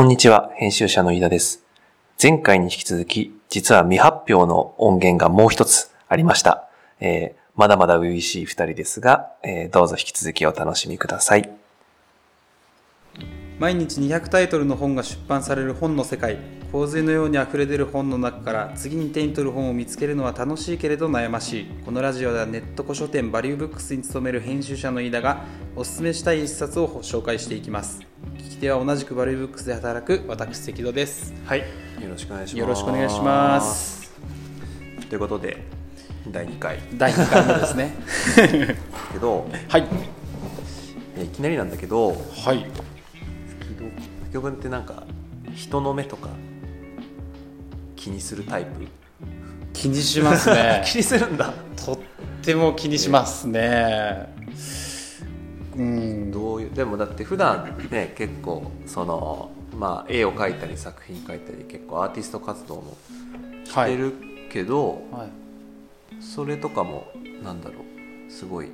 こんにちは、編集者の飯田です。前回に引き続き、実は未発表の音源がもう一つありました。えーまだまだ初々しい二人ですが、えーどうぞ引き続きお楽しみください。毎日200タイトルの本が出版される本の世界洪水のように溢れ出る本の中から次に手に取る本を見つけるのは楽しいけれど悩ましいこのラジオではネット古書店バリューブックスに勤める編集者の飯田がおすすめしたい一冊を紹介していきます聞き手は同じくバリューブックスで働く私関戸ですはい。よろしくお願いします。よろしくお願いします。ということで、第2回。第2回目ですね けど、はいえーいきなりなんだけど、はい不協文ってなんか、人の目とか気にするタイプ？気にしますね。気にするんだ。とっても気にしますね。うん。どういうでもだって普段ね結構そのまあ絵を描いたり作品描いたり結構アーティスト活動もしてるけど、はい。それとかもなんだろうすごい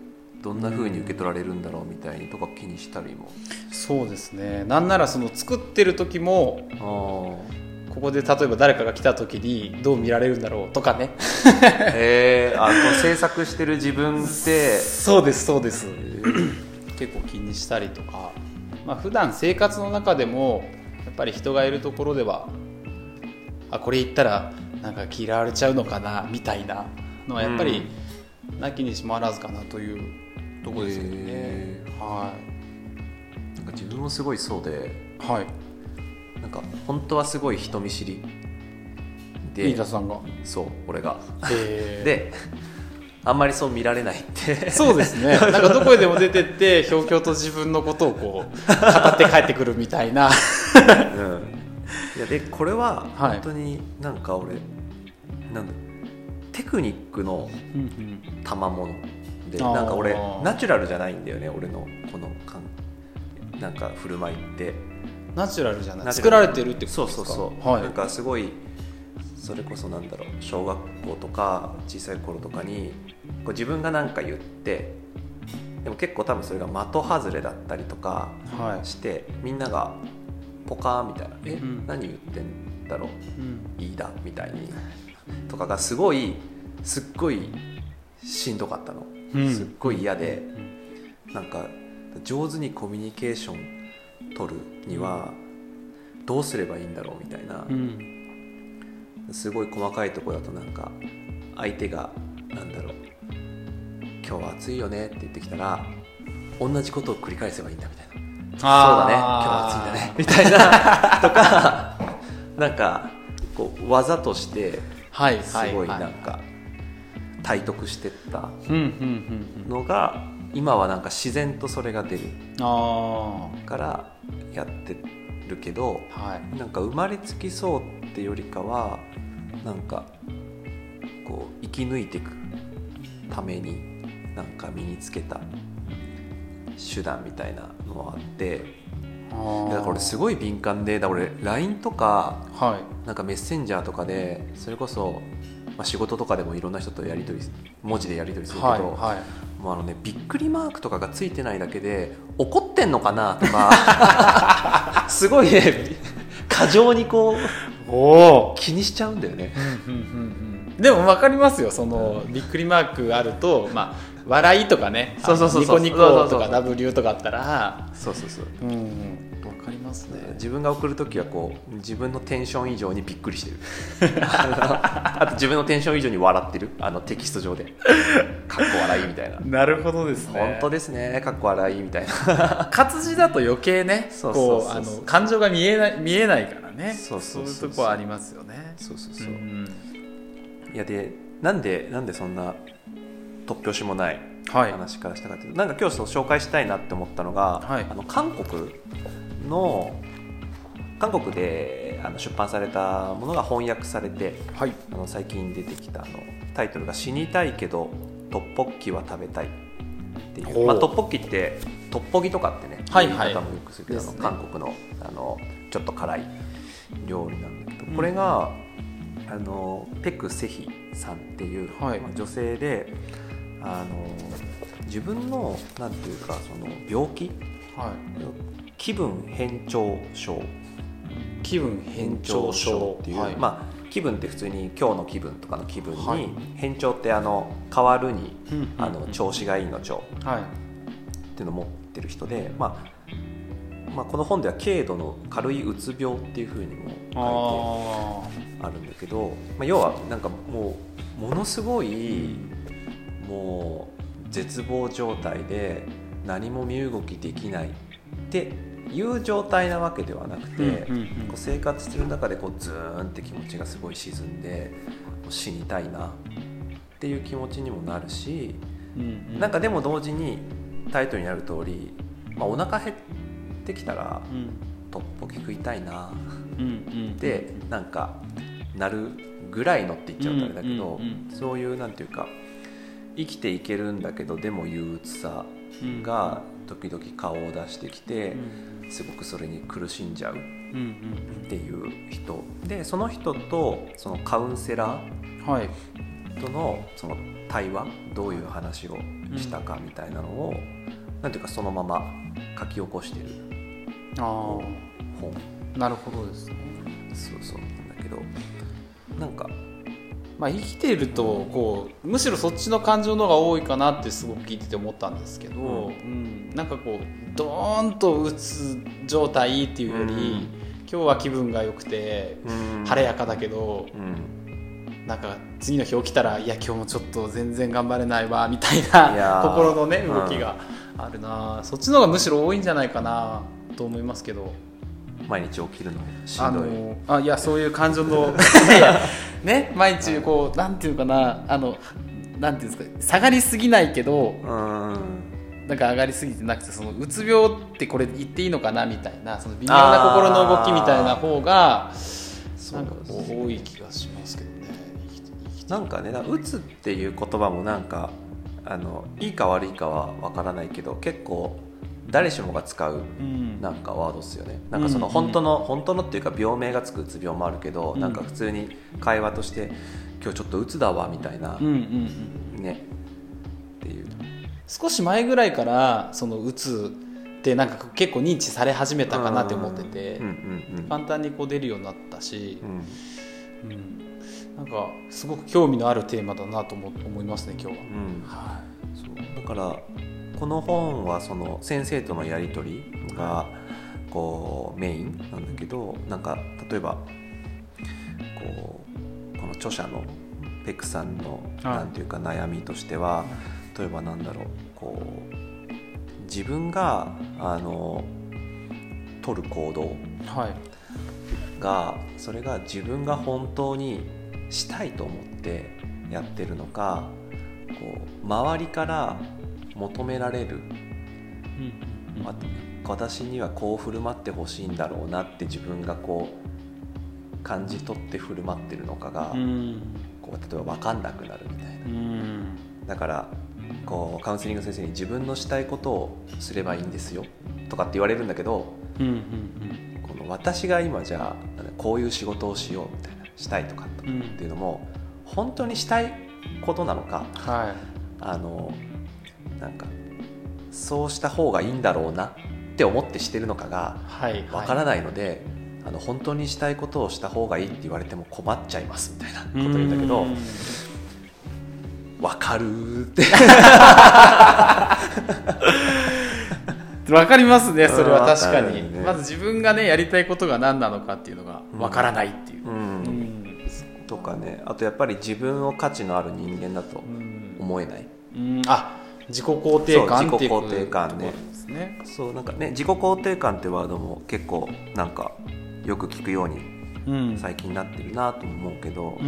どんな風に受け取られるんだろうみたいにとか気にしたりも、そうですね。なんならその作ってる時もあここで例えば誰かが来た時にどう見られるんだろうとかね。あ えー、あこう制作してる自分って。そうですそうです。結構気にしたりとか。まあ普段生活の中でもやっぱり人がいるところではあこれ言ったらなんか嫌われちゃうのかなみたいなのはやっぱりなきにしもあらずかなというところですけどね。へはなんか自分もすごいそうでいはい。なんか本当はすごい人見知りで飯田さんが。そう俺が。えー。であんまりそう見られないって。そうですね。なんかどこへでも出てって、ひょうひょうと自分のことをこう、語って帰ってくるみたいな。うん、いやでこれははい。本当になんか俺、なんだテクニックの賜物。であー。なんか俺ナチュラルじゃないんだよね俺のこのかんなんか振る舞いって。ナチュラルじゃない。作られてるってことですか？そうそうそう、はい。なん。かすごいそれこそなんだろう小学校とか小さい頃とかにこう自分が何か言ってでも結構多分それが的外れだったりとかはしてみんながポカーンみたいな「え、うん。何言ってんだろう？い。うん。いいだ」みたいに。とかがすごいすっごいしんどかったの、うんすっごい嫌で、なんか上手にコミュニケーション取るにはどうすればいいんだろうみたいなう、ん。すごい細かいところだとなんか相手がなんだろう「今日は暑いよね」って言ってきたら同じことを繰り返せばいいんだみたいな。そうだね今日は暑いんだね みたいなとかなんかこう技としてはい。すごいはなんか体得してった。のが今はなんか自然とそれが出るあからやってるけどあ。はい。なんか生まれつきそうってよりかはなんかこう生き抜いていくためになんか身につけた手段みたいなのはあってあだから俺すごい敏感でだから俺 LINE とかはい。なんかメッセンジャーとかでそれこそ、まあ、仕事とかでもいろんな人とやり取り文字でやり取りするけど、はい。はい。もうあのねびっくりマークとかがついてないだけで怒ってんのかなとか すごいね過剰にこうおお。気にしちゃうんだよねうん、うん、うん、うん。でも分かりますよ。その、びっくりマークあると、まあ、笑いとかね。そうそうそうそうニコニコとか W とかあったら、そうそうそううん、ますね。自分が送る時はこう自分のテンション以上にびっくりしてる。あと自分のテンション以上に笑ってる。あのテキスト上で。かっこ笑いみたいな。なるほどですね。本当ですね。かっこ笑いみたいな。活字だと余計ねこうあの感情が見えない見えないからね。そうそうそうそう。いうとこはありますよね。そうそうそう、んいやでなんでなんでそんな突拍子もないはい。話からしたかというと、なんか今日紹介したいなって思ったのが、はい。あの韓国の韓国であの出版されたものが翻訳されてはい。あの最近出てきたあの。タイトルが「死にたいけどトッポッキは食べたい」っていう、まあ、トッポッキってトッポギとかってね、はいはい。方もよくするけど、ね。韓国のあのちょっと辛い料理なんだけど、これがあのペク・セヒさんっていう、はい。まあ女性であの自分のなんていうかその病気は気分変調症。気分変調症。っていう、はい。まあ気分って普通に今日の気分とかの気分に、はい。変調ってあの変わるに、うんうんあの調子がいいの調。はい。っていうのを持ってる人で、まあまあ、この本では軽度の軽いうつ病っていうふうにも書いてああるんだけど、まあ、要はなんかもうものすごいもう絶望状態で何も身動きできないっていう状態なわけではなくて、うんうんうん。こう生活してる中でこうズーンって気持ちがすごい沈んで死にたいなっていう気持ちにもなるし、ーうんうん。なんかでも同時にタイトルにある通り、まあ、お腹減ってきたらうん。トッポギ食いたいなうんうんでなんかなるぐらいのって言っちゃうとあれだけど、うんうんそういうなんていうか生きていけるんだけどでも憂鬱さが時々顔を出してきてう、ん。すごくそれに苦しんじゃうっていう人。でその人とそのカウンセラーとのその対話どういう話をしたかみたいなのを、なんていうかそのまま書き起こしてるあ本。あなるほどですね。そうそう。なんだけどなんかまあ、生きているとこうむしろそっちの感情の方が多いかなってすごく聞いてて思ったんですけど、うん。うんなんかこうドーンとうつ状態っていうより、うん。今日は気分が良くて晴れやかだけど、うん。なんか次の日起きたらいや今日もちょっと全然頑張れないわみたいなー。心のね動きがあるな、そっちの方がむしろ多いんじゃないかなと思いますけど。毎日起きるのしあんどい、のあいやそういう感情の ね毎日こうなんていうかなあのなんていうんですか下がりすぎないけどうん。なんか上がりすぎてなくてそのうつ病ってこれ言っていいのかなみたいなその微妙な心の動きみたいな方がそうんなか多い気がしますけどね。なんかね「うつ」っていう言葉もなんかあのいいか悪いかはわからないけど結構誰しもが使ううん。なんかワードっすよね。なんかそのうん。本当の、本当のっていうか病名がつくうつ病もあるけど、うん。なんか普通に会話として「今日ちょっとうつだわ」みたいな、うんうんうん。ね。っていう。少し前ぐらいからそのうつってなんか結構認知され始めたかなって思ってて、うんうんうん簡単にこう出るようになったし、うん。うん、なんかすごく興味のあるテーマだなと思思いますね今日は。うん。はそう。だからこの本はその先生とのやり取りがこうメインなんだけどなんか例えばこうこの著者のペクさんのはい。なんていうか悩みとしては例えばなんだろうこう自分があの取る行動い、はい。がそれが自分が本当にしたいと思ってやってるのかこう周りから求められる、うんあ私にはこう振る舞ってほしいんだろうなって自分がこう感じ取って振る舞ってるのかが、うん。こう例えば分かんなくなるみたいな。うん。だからこうカウンセリングの先生に自分のしたいことをすればいいんですよとかって言われるんだけどうんうんこの私が今じゃあこういう仕事をしようみたいなしたいとかっていうのも本当にしたいことなのかはあのなんかそうした方がいいんだろうなって思ってしてるのかがいはい。わからないので、あの本当にしたいことをした方がいいって言われても困っちゃいますみたいなこと言うんだけどうん。わかるって。わかりますねそれは。確かに、ね。まず自分がねやりたいことが何なのかっていうのがわからないっていう。う、うんん。とかね。あとやっぱり自分を価値のある人間だとうん。思えない。うん。あ自己肯定感っていうそう自己肯定感ね。ねそうなんかね自己肯定感ってワードも結構なんかよく聞くようにうん。最近なってるなとも思うけど、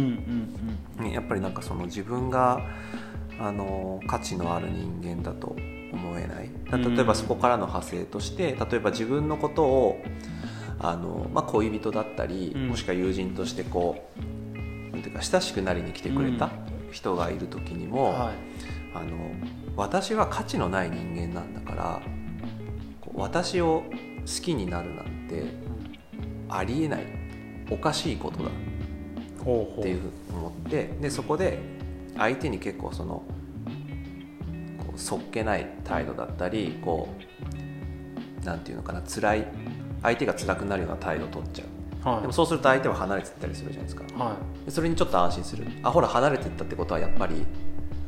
やっぱりなんかその自分があの価値のある人間だと思えない。だ例えばそこからの派生として例えば自分のことをあの、まあ、恋人だったり、うん。もしくは友人としてこうなんていうか親しくなりに来てくれた人がいる時にうんも、はい。あの私は価値のない人間なんだから私を好きになるなんてありえないおかしいことだっていうふうに思ってでそこで相手に結構そのこうそっけない態度だったりこうなんていうのかな辛い相手が辛くなるような態度を取っちゃう。はい。でもそうすると相手は離れていったりするじゃないですか。はでそれにちょっと安心する。あほら離れていったってことはやっぱり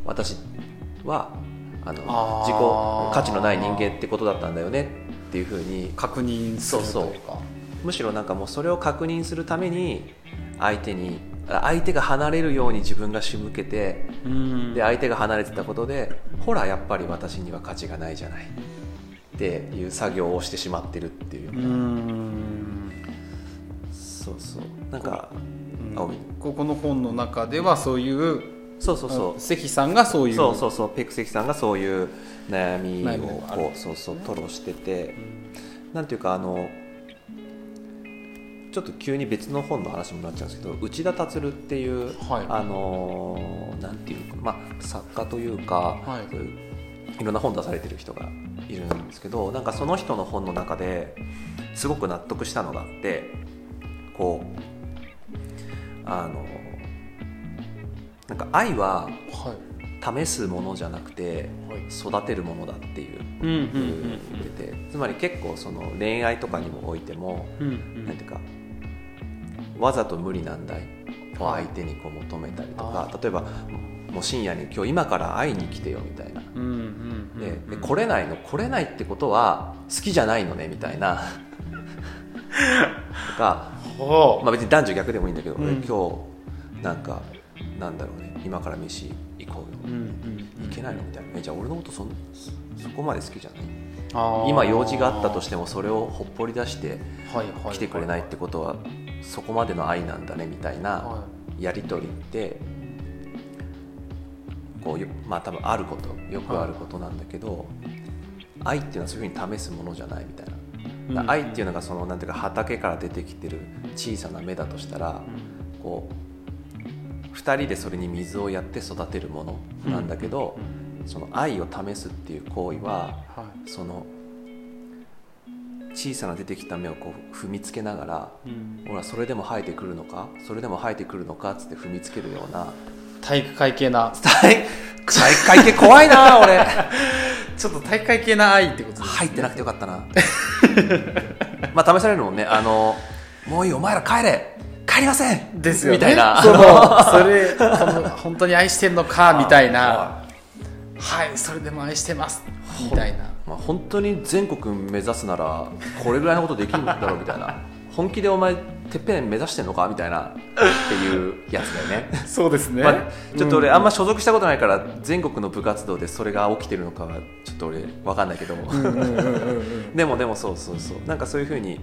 私はあの自己価値のない人間ってことだったんだよねっていうふうに。い確認するという。かむしろなんかもうそれを確認するために相手にあ相手が離れるように自分が仕向けてうん。で相手が離れてたことでほらやっぱり私には価値がないじゃない。っていう作業をしてしまってるっていう、うん。そうそう。なんか、うんここの本の中ではそういうそうそうそう。関さんがそういう。そうそうそう。ペクセキさんがそういう悩みをこうそうそう吐露してて、なんていうかあのちょっと急に別の本の話になっちゃうんですけど内田達っていう、はい。あのなんていうか、まあ、作家というか、はい。いろんな本出されてる人がいるんですけどなんかその人の本の中ですごく納得したのがあってこうあのなんか愛ははい。試すものじゃなくてはい。育てるものだっていう言っててつまり結構その恋愛とかにもおいてもうんうん。なんていうかわざと無理難題を相手にこう求めたりとか例えばもう深夜に今日今から会いに来てよみたいな。で来れないの来れないってことは好きじゃないのねみたいな。とか、ほまあ、別に男女逆でもいいんだけど、今日なんかなんだろうね。今から飯行こうよ。ううんうん。いけないのみたいな。えじゃあ俺のことそんそこまで好きじゃない？今用事があったとしてもそれをほっぽり出して来てくれないってことはそこまでの愛なんだねみたいなはやり取りってこうよまあ多分あること。よくあることなんだけど愛っていうのはそういうふうに試すものじゃないみたいな。愛っていうのがそのなんていうか畑から出てきてる小さな芽だとしたらこう2人でそれに水をやって育てるものなんだけど、その愛を試すっていう行為ははい。その小さな出てきた芽をこう踏みつけながらうん。ほらそれでも生えてくるのか？それでも生えてくるのか？っつって踏みつけるような。体育会系な。体育会系怖いな 俺。ちょっと体育会系な愛ってことね。入ってなくてよかったな。まあ試されるのもね。あのもういいお前ら帰れ帰りません！ですよね。みたいな。そのそれ本当に愛してんのかみたいな。はい。それでも愛してます。みたいな。まあ、本当に全国目指すならこれぐらいのことできるんだろうみたいな。本気でお前てっぺん目指してんのかみたいなっていうやつだよね。そうですね。まあ、ちょっと俺あんま所属したことないから全国の部活動でそれが起きてるのかはちょっと俺分かんないけども。でもでもそうそうそう。なんかそういうふうに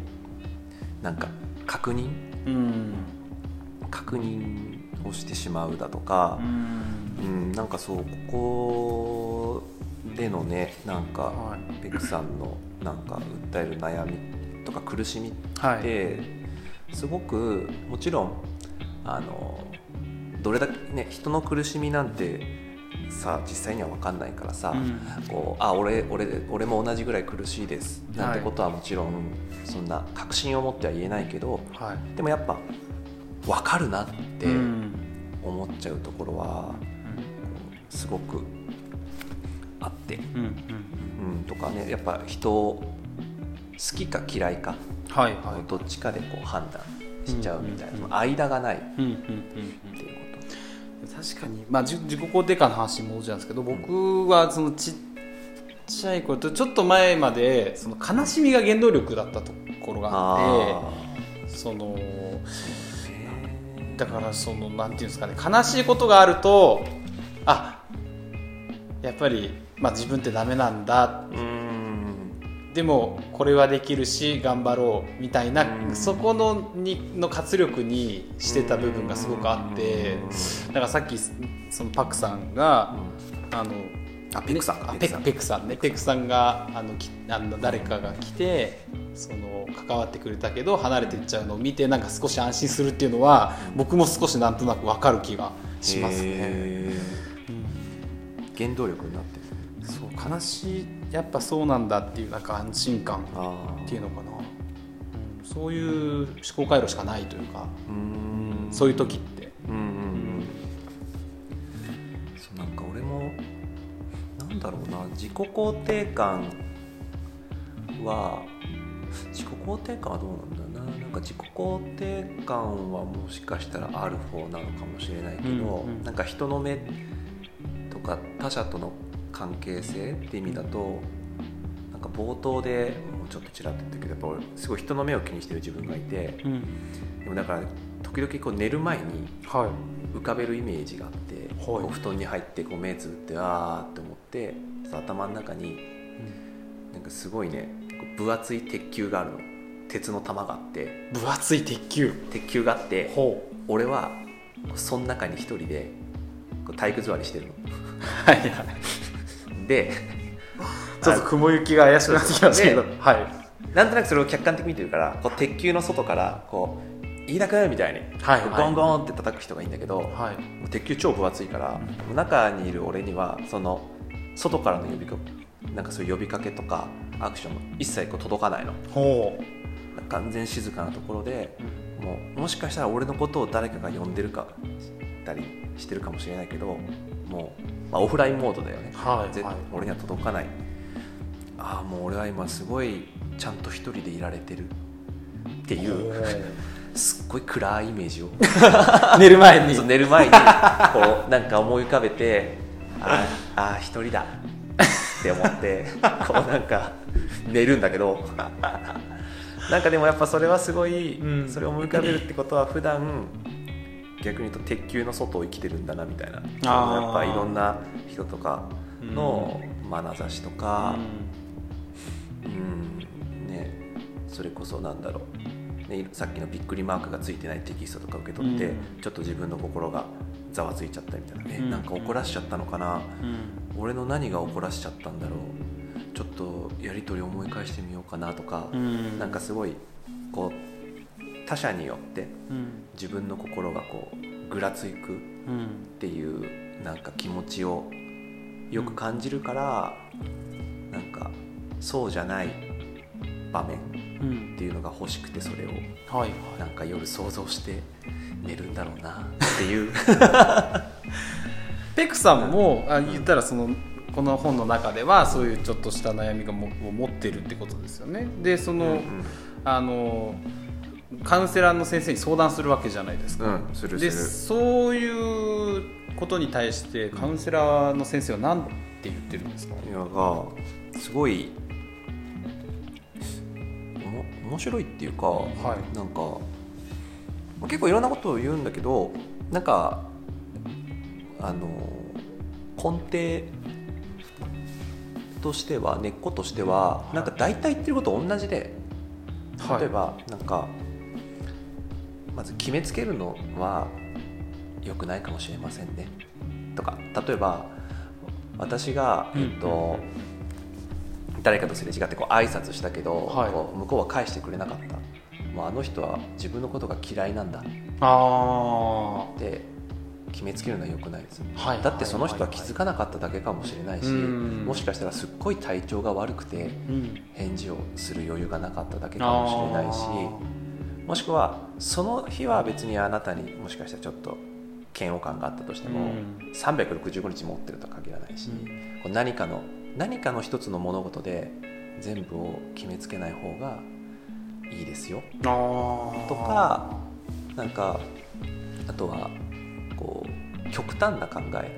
なんか確認うん確認をしてしまうだとかう、ん。うん、なんかそうここでのねなんか、はい。ペクさんのなんか訴える悩みとか苦しみっはい。てすごくもちろんあのどれだけね人の苦しみなんてさ実際には分かんないからさ、うん。こうあ俺俺俺も同じぐらい苦しいですなんてことはもちろんそんな確信を持っては言えないけどはい。でもやっぱ分かるなってうん。思っちゃうところはすごくあって、うんうん。うん、とかねやっぱ人を好きか嫌いかはいはい。どっちかでこう判断しちゃうみたいな、うんうんうん。間がないっうんうんうんていうこ確かに、まあ、じ自己肯定感の話に戻っちゃうんですけど僕はそのちっちゃい頃とちょっと前までその悲しみが原動力だったところとがああってそのだからそのなんていうんですかね悲しいことがあるとあやっぱり、まあ、自分ってダメなんだでもこれはできるし頑張ろうみたいなうん。そこのにの活力にしてた部分がすごくあってだからさっきそのパクさんがあのあペクさんか。あペペクさんペクさんね。ペクさんがあのきあの誰かが来てその関わってくれたけど離れていっちゃうのを見てなんか少し安心するっていうのは僕も少しなんとなく分かる気がしますね。原動力になって悲しいやっぱそうなんだっていうなんか安心感あっていうのかな、うん、そういう思考回路しかないというか、うん。そういう時って、うんうんうん。そうなんか俺もなんだろうな。自己肯定感は自己肯定感はどうなんだろうな。なんなんか自己肯定感はもしかしたらある方なのかもしれないけど、うんうん。なんか人の目とか他者との関係性って意味だとなんか冒頭でもうちょっとちらっと言ったけどやっぱ俺すごい人の目を気にしてる自分がいてうん。でもだから時々こう寝る前にはい。浮かべるイメージがあって、はい。お布団に入ってこう目つぶってあーって思って頭の中になんかすごいねこう分厚い鉄球があるの。鉄の玉があって。分厚い鉄球。鉄球があってほ俺はその中に一人でこう体育座りしてるの。うはいはいで ちょっと雲行きが怪しくなってきましたけど。ねはい。なんとなくそれを客観的に見てるからこう鉄球の外からこう飯田君みたいに、はいはい。ゴンゴンって叩く人がいいんだけど、はい。鉄球超分厚いから、中にいる俺にはその外からの呼びかけなんかそういう呼びかけとかアクションも一切こう届かないの。ほ完全静かなところでもうもしかしたら俺のことを誰かが呼んでるかたりしてるかもしれないけどもう、まあ、オフラインモードだよね、絶はいはい。俺には届かない。ああもう俺は今すごいちゃんと一人でいられてるってういうほ すっごい暗いイメージを。う 寝る前に。寝る前にこうなんか思い浮かべてあーあー一人だ。って思って こうなんか寝るんだけど。なんかでもやっぱそれはすごい、うん。それを思い浮かべるってことは普段逆に言うと鉄球の外を生きてるんだなみたいな。やっぱいろんな人とかの眼差しとか、うん。ね、それこそなんだろう、ね、さっきのびっくりマークがついてないテキストとか受け取って、うん。ちょっと自分の心がざわついちゃったみたいなね、うん。なんか怒らしちゃったのかな、うん。俺の何が怒らしちゃったんだろう。ちょっとやり取り思い返してみようかなとか、うん。なんかすごいこう他者によってうん。自分の心がこうぐらついくうん。っていうなんか気持ちをよく感じるから、なんかそうじゃない場面うん。っていうのが欲しくてそれを。はいなんか夜想像して寝るんだろうなっていう。ペクさんもあ言ったらそのこの本の中ではそういうちょっとした悩みがもを持ってるってことですよね。でその、うん。あのカウンセラーの先生に相談するわけじゃないですか、うん、うん、する。すでるそういうことに対してカウンセラーの先生は何て言ってるんですか、いやがすごい面白いっていうか、はい。なんかまあ結構いろんなことを言うんだけどなんかあの根底としては根っことしては、い。なんか大体言ってること同じではい。例えばなんかまず決めつけるのは良くないかもしれませんね。とか例えば私が、うん。えっと誰かとすれ違ってこう挨拶したけど、はい。こう向こうは返してくれなかった。もうあの人は自分のことが嫌いなんだ。あって決めつけるのは良くないです、はいだってその人は気づかなかっただけかもしれないし、うん。もしかしたらすっごい体調が悪くてうん。返事をする余裕がなかっただけかもしれないしもしくはその日は別にあなたにもしかしたらちょっと嫌悪感があったとしても、うん。365日持ってるとは限らないし、こう何かの何かの一つの物事で全部を決めつけない方がいいですよ。とかなんかあとはこう極端な考え。はい。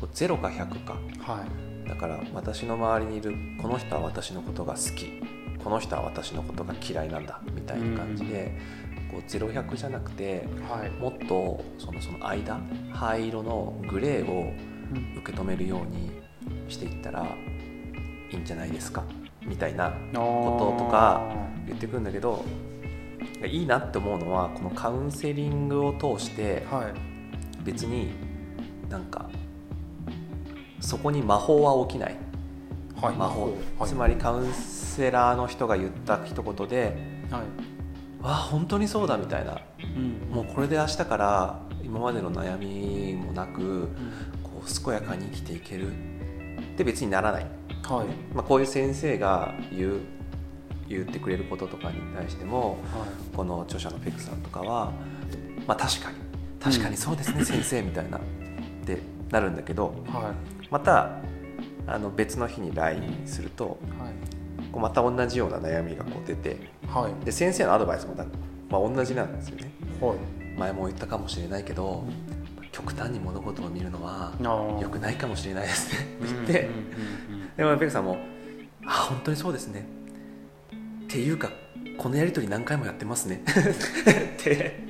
こう0か100か。はい。だから私の周りにいるこの人は私のことが好きこの人は私のことが嫌いなんだみたいな感じで、こう0100じゃなくてはい。もっとそのその間灰色のグレーをうん受け止めるようにしていったらいいんじゃないですかみたいなこととか言ってくるんだけどいいなって思うのはこのカウンセリングを通してはい。別になんかそこに魔法は起きない。はい。魔法、はい。つまりカウンセラーの人が言った一言ではい「わあ本当にそうだ」みたいな。うん。もうこれで明日から今までの悩みもなくうん。こう健やかに生きていける。って別にならない、はい。まあ、こういう先生が言う言ってくれることとかに対してもはい。この著者のペクさんとかは、まあ、確かに。確かにそうですね、先生みたいな。ってなるんだけどはい。またあの別の日に LINE するとはいこうまた同じような悩みがこう出てはい。で先生のアドバイスもだ、まあ、同じなんですよね。はい。前も言ったかもしれないけど極端に物事を見るのはあ良くないかもしれないですね。って言うんって、でもペグさんも「あ本当にそうですね」っていうかこのやり取り何回もやってますね。って。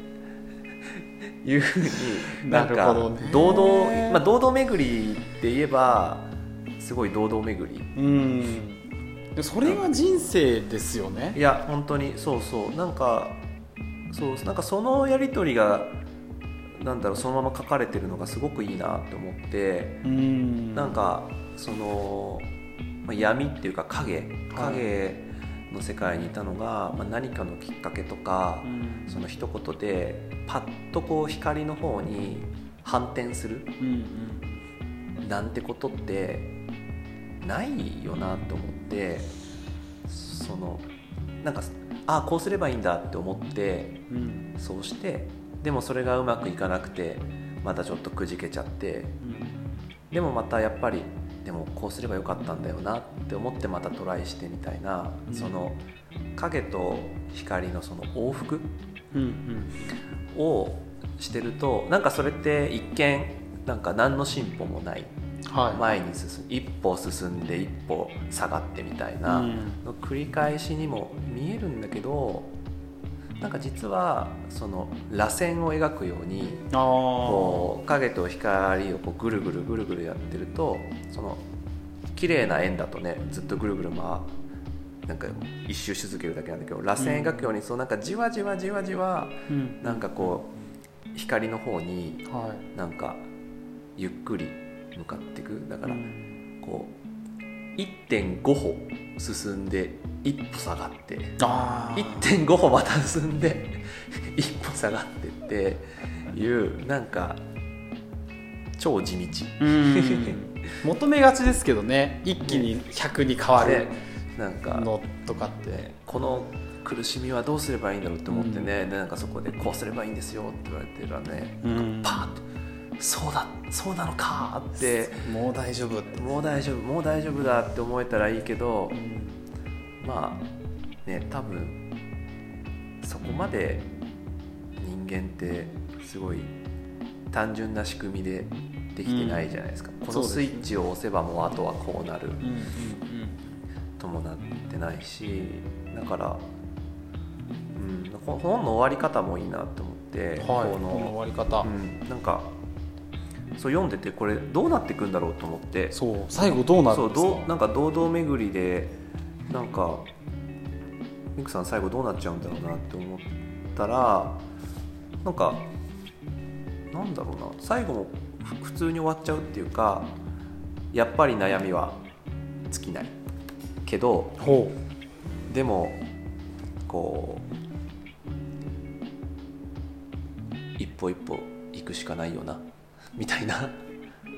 いうふうになんなか堂々、まあ、堂々巡りって言えばすごい堂々巡りでそれが人生ですよね。いや本当にそうそう。なんかそうなんかそのやり取りがなんだろうそのまま書かれてるのがすごくいいなって思ってうん。なんかその、まあ、闇っていうか影。影の世界にいたのが、まあ、何かのきっかけとかう、ん。その一言でパッとこう光の方に反転するうん。なんてことってないよなと思ってそのなんかああこうすればいいんだって思ってうん。うんそうしてでもそれがうまくいかなくてまたちょっとくじけちゃってでもまたやっぱりでもこうすればよかったんだよなって思ってまたトライしてみたいな、うん。その影と光のその往復うんうん。をしてるとなんかそれって一見なんか何の進歩もない前に進む一歩進んで一歩下がってみたいなうん。の繰り返しにも見えるんだけどなんか実はその螺旋を描くようにこう影と光をこうぐるぐるぐるぐるやってるとその綺麗な円だとねずっとぐるぐる回なんか一周し続けるだけなんだけど螺旋描くようにそうなんかじわじわじわじわうん。なんかこう光の方にはい。なんかゆっくり向かっていく。だからこう1.5歩進んで一歩下がってああ1.5歩また進んで 一歩下がってっていうなんか超地道。うん。求めがちですけどね。一気に100に変わるね。なんかのとかって。ねこの苦しみはどうすればいいんだろうって思ってね、でなんかそこでこうすればいいんですよって言われてらね、うん。パーッとそうだそうなのかって。もう大丈夫って。もう大丈夫もう大丈夫だって思えたらいいけどうん。まあね多分そこまで人間ってすごい単純な仕組みでできてないじゃないですか、このそうですね。スイッチを押せばもうあとはこうなる。うんうんともなってないしだから、うん、この本の終わり方もいいなと思って、はい。ここの終のわり方、うん、なんかそう読んでてこれどうなっていくんだろうと思って。そう最後どうなるそんですか？うどうなんか堂々巡りでなんかミクさん最後どうなっちゃうんだろうなって思ったらなんかなんだろうな。最後もふ普通に終わっちゃうっていうかやっぱり悩みは尽きない。けどほでもこう一歩一歩行くしかないよなみたいな。う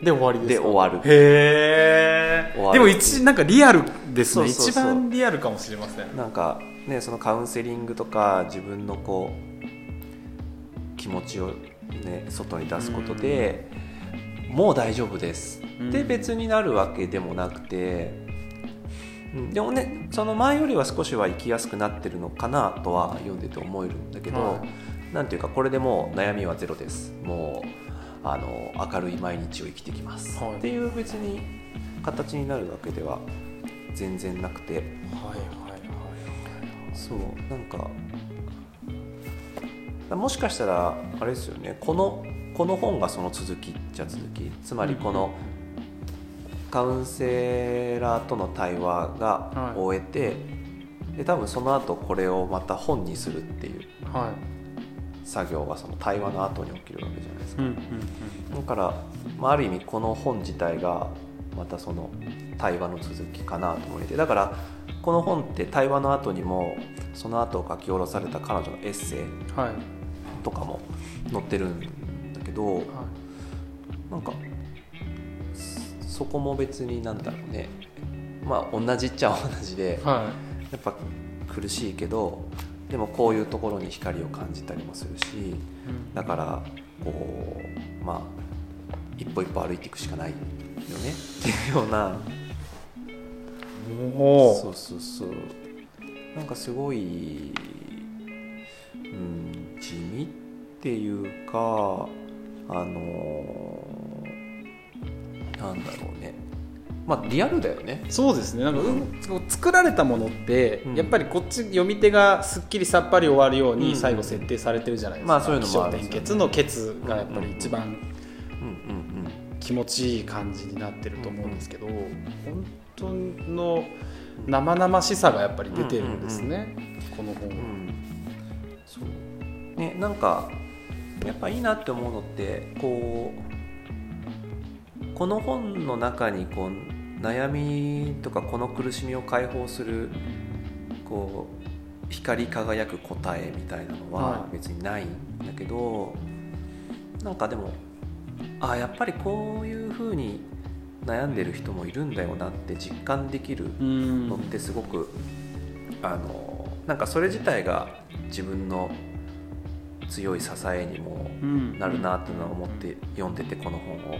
で終わりで終わる。へえでも一なんかリアルですね。一番リアルかもしれません。なんかねそのカウンセリングとか自分のこう気持ちをね外に出すことで、もう大丈夫です。うん。って別になるわけでもなくて、うん。でもねその前よりは少しは生きやすくなってるのかなとは読んでて思えるんだけど、はなんていうかこれでもう悩みはゼロです。もうあの明るい毎日を生きてきます、はい。っていう別に形になるわけでは全然なくて。はいはいはいそうなんかもしかしたらあれですよね。このこの本がその続きっちゃ続き。つまりこのカウンセラーとの対話がはい。終えて、で多分その後これをまた本にするっていう。は作業がその対話の後に起きるわけじゃないですか、だから、まあ、ある意味この本自体がまたその対話の続きかなと思ってだからこの本って対話の後にもその後書き下ろされた彼女のエッセイとかも載ってるんだけどはなんかそそこも別になんだろうね。まあ同じっちゃ同じでい。はやっぱ苦しいけどでもこういうところに光を感じたりもするしだからこうまあ一歩一歩歩いていくしかないよね。っていうような。そうそうそう。なんかすごい、うん、地味っていうかあのなんだろうねまあリアルだよね。そうですね。なんか、うん。作られたものって、うん。やっぱりこっち読み手がすっきりさっぱり終わるように最後設定されてるじゃないですか、まあそういうのもある結のケツがやっぱり一番気持ちいい感じになってると思うんですけど、本当の生々しさがやっぱり出てるんですね、この本は。うん。ねなんかやっぱいいなって思うのってこうこの本の中にこう悩みとかこの苦しみを解放するこう光り輝く答えみたいなのははい。別にないんだけど、なんかでもあやっぱりこういうふうに悩んでる人もいるんだよなって実感できるうん。のってすごくあのなんかそれ自体が自分の強い支えにもうん。なるなっていうのは思って読んでてこの本を。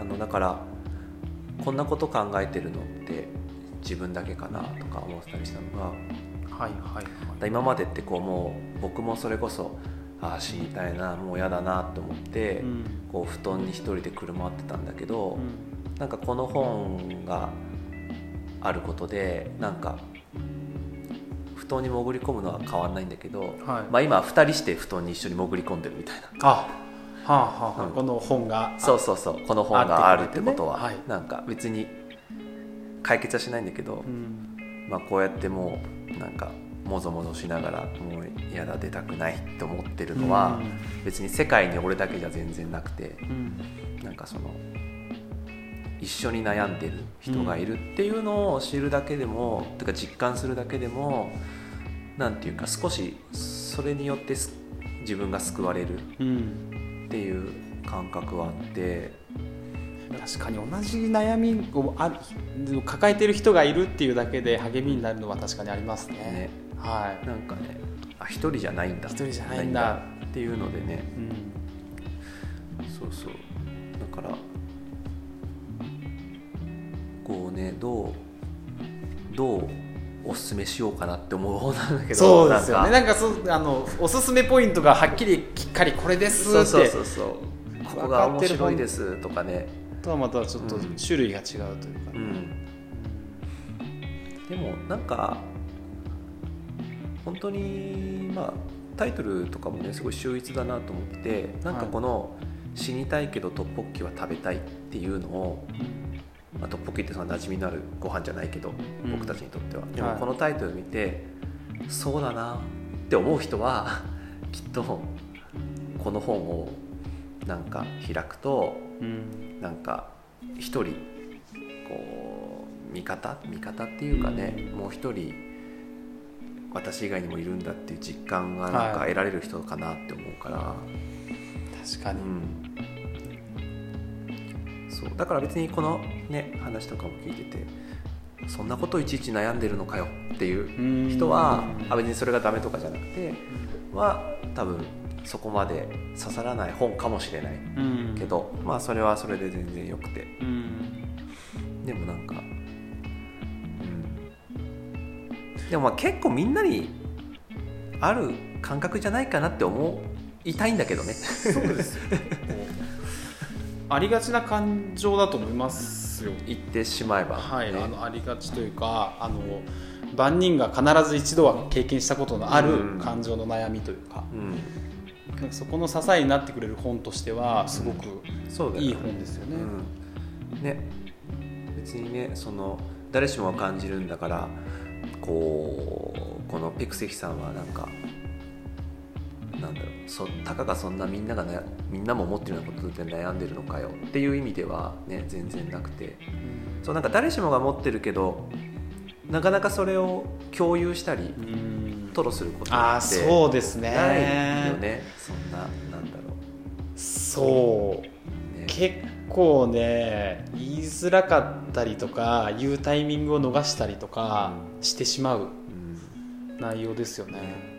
あのだからこんなこと考えてるのって自分だけかなとか思ってたりしたのがはいはいだ今までってこうもう僕もそれこそああ死にたいなもう嫌だなって思って、うん。こう布団に一人でくるまってたんだけど、うん。なんかこの本があることでなんか布団に潜り込むのは変わんないんだけど、はい。まあ、今2人して布団に一緒に潜り込んでるみたいな。あはあはあ、うんこの本がそうそうそう。この本があるってことは、あってくれてね。なんか別に解決はしないんだけど、うん。まあ、こうやってもうなんかもぞもぞしながらもう嫌だ出たくないって思ってるのは、別に世界に俺だけじゃ全然なくてうん。なんかその一緒に悩んでる人がいるっていうのを知るだけでも、とか実感するだけでもなんていうか少しそれによってす自分が救われる。うんっていう感覚はあって。確かに同じ悩みをある抱えてる人がいるっていうだけで励みになるのは確かにありますね。ね。はい。なんかねあ一人じゃないんだ。一人じゃないんだ。っていうのでね。うん。そうそう。だからこうねどうどうおすすめしようかなって思う方なんだけど。そうですよね。なんか。そうあのおすすめポイントがはっきりきっかりこれですって。そうそうそうここが面白いですとかね。とはまたちょっとうん種類が違うというか、うん。でもなんか本当にまあタイトルとかもねすごい秀逸だなと思っててなんかこの「死にたいけどトッポッキは食べたい」っていうのを、まあ、トッポッキってその馴染みのあるご飯じゃないけど、うん。僕たちにとっては。ではい。もこのタイトル見てそうだなって思う人は きっとこの本をなんか開くとうん。なんか一人こう味方？味方っていうかね、もう一人私以外にもいるんだっていう実感がなんかはい。得られる人かなって思うから、確かに、うん、そう。だから別にこのね話とかも聞いててそんなこといちいち悩んでるのかよっていう人はうんあ別にそれがダメとかじゃなくては多分そこまで刺さらない本かもしれないうん。けど、まあそれはそれで全然よくて。うん。でもなんか、うん、でもまあ結構みんなにある感覚じゃないかなって思いたいんだけどね。そうです ありがちな感情だと思いますよ。言ってしまえば、はい、ね。あのありがちというかあの万人が必ず一度は経験したことのあるうん。感情の悩みというか,、うん。なんかそこの支えになってくれる本としてはすごくいい本ですよね。うん、ね。別にねその誰しもが感じるんだからこうこのペクセキさんはなんかなんだろうそたかがそんなみんなが、ね、みんなも思ってるようなことで悩んでるのかよ。っていう意味ではね全然なくて。そうなんか誰しもが持ってるけどなかなかそれを共有したりうん。吐露することああってそうですね。ないよね。そんななんだろそう。う、ね、結構ね言いづらかったりとか言うタイミングを逃したりとかしてしまううん。内容ですよね。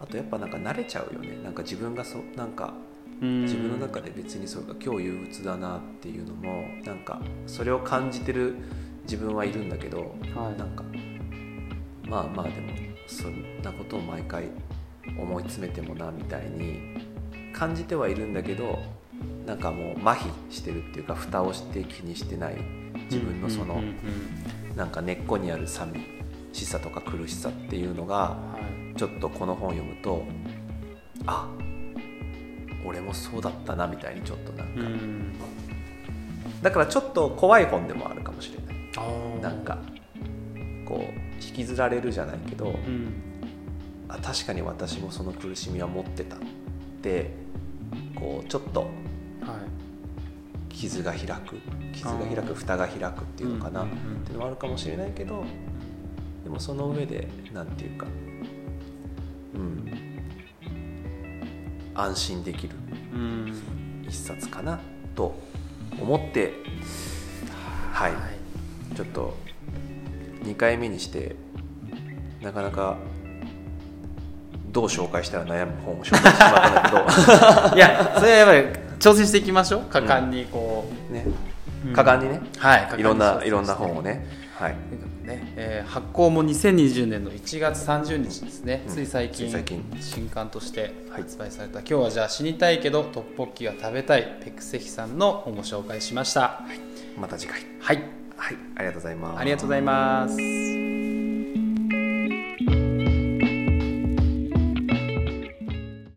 あとやっぱなんか慣れちゃうよね。なんか自分がそなんかうん。自分の中で別にそうか今日憂鬱だなっていうのもなんかそれを感じてる自分はいるんだけど、はい。なんかまあまあでもそんなことを毎回思い詰めてもなみたいに感じてはいるんだけどなんかもう麻痺してるっていうか蓋をして気にしてない自分のそのなんか根っこにある寂しさとか苦しさっていうのがはいちょっとこの本を読むとあ俺もそうだったなみたいにちょっとなんか、うん。だからちょっと怖い本でもあるかもしれない。なんかこう引きずられるじゃないけど、うん。あ確かに私もその苦しみは持ってたってこうちょっとはい。傷が開く傷が開く蓋が開くっていうのかな、うんうんうんっていうのもあるかもしれないけどでもその上でなんていうか安心できるうん。一冊かなと思ってはい、ちょっと2回目にしてなかなかどう紹介したら悩む本を紹介してしまったんだ いやそれはやっぱり挑戦していきましょう。果敢にこけどね。う、果敢にね、はいいろんないろんな本をね。はい発行も2020年の1月30日ですね、うん。つい最近新刊として発売された、今日はじゃあ死にたいけどトッポッキが食べたいペクセヒさんの本を紹介しました。また次回。はい。はい。ありがとうございます。ありがとうございます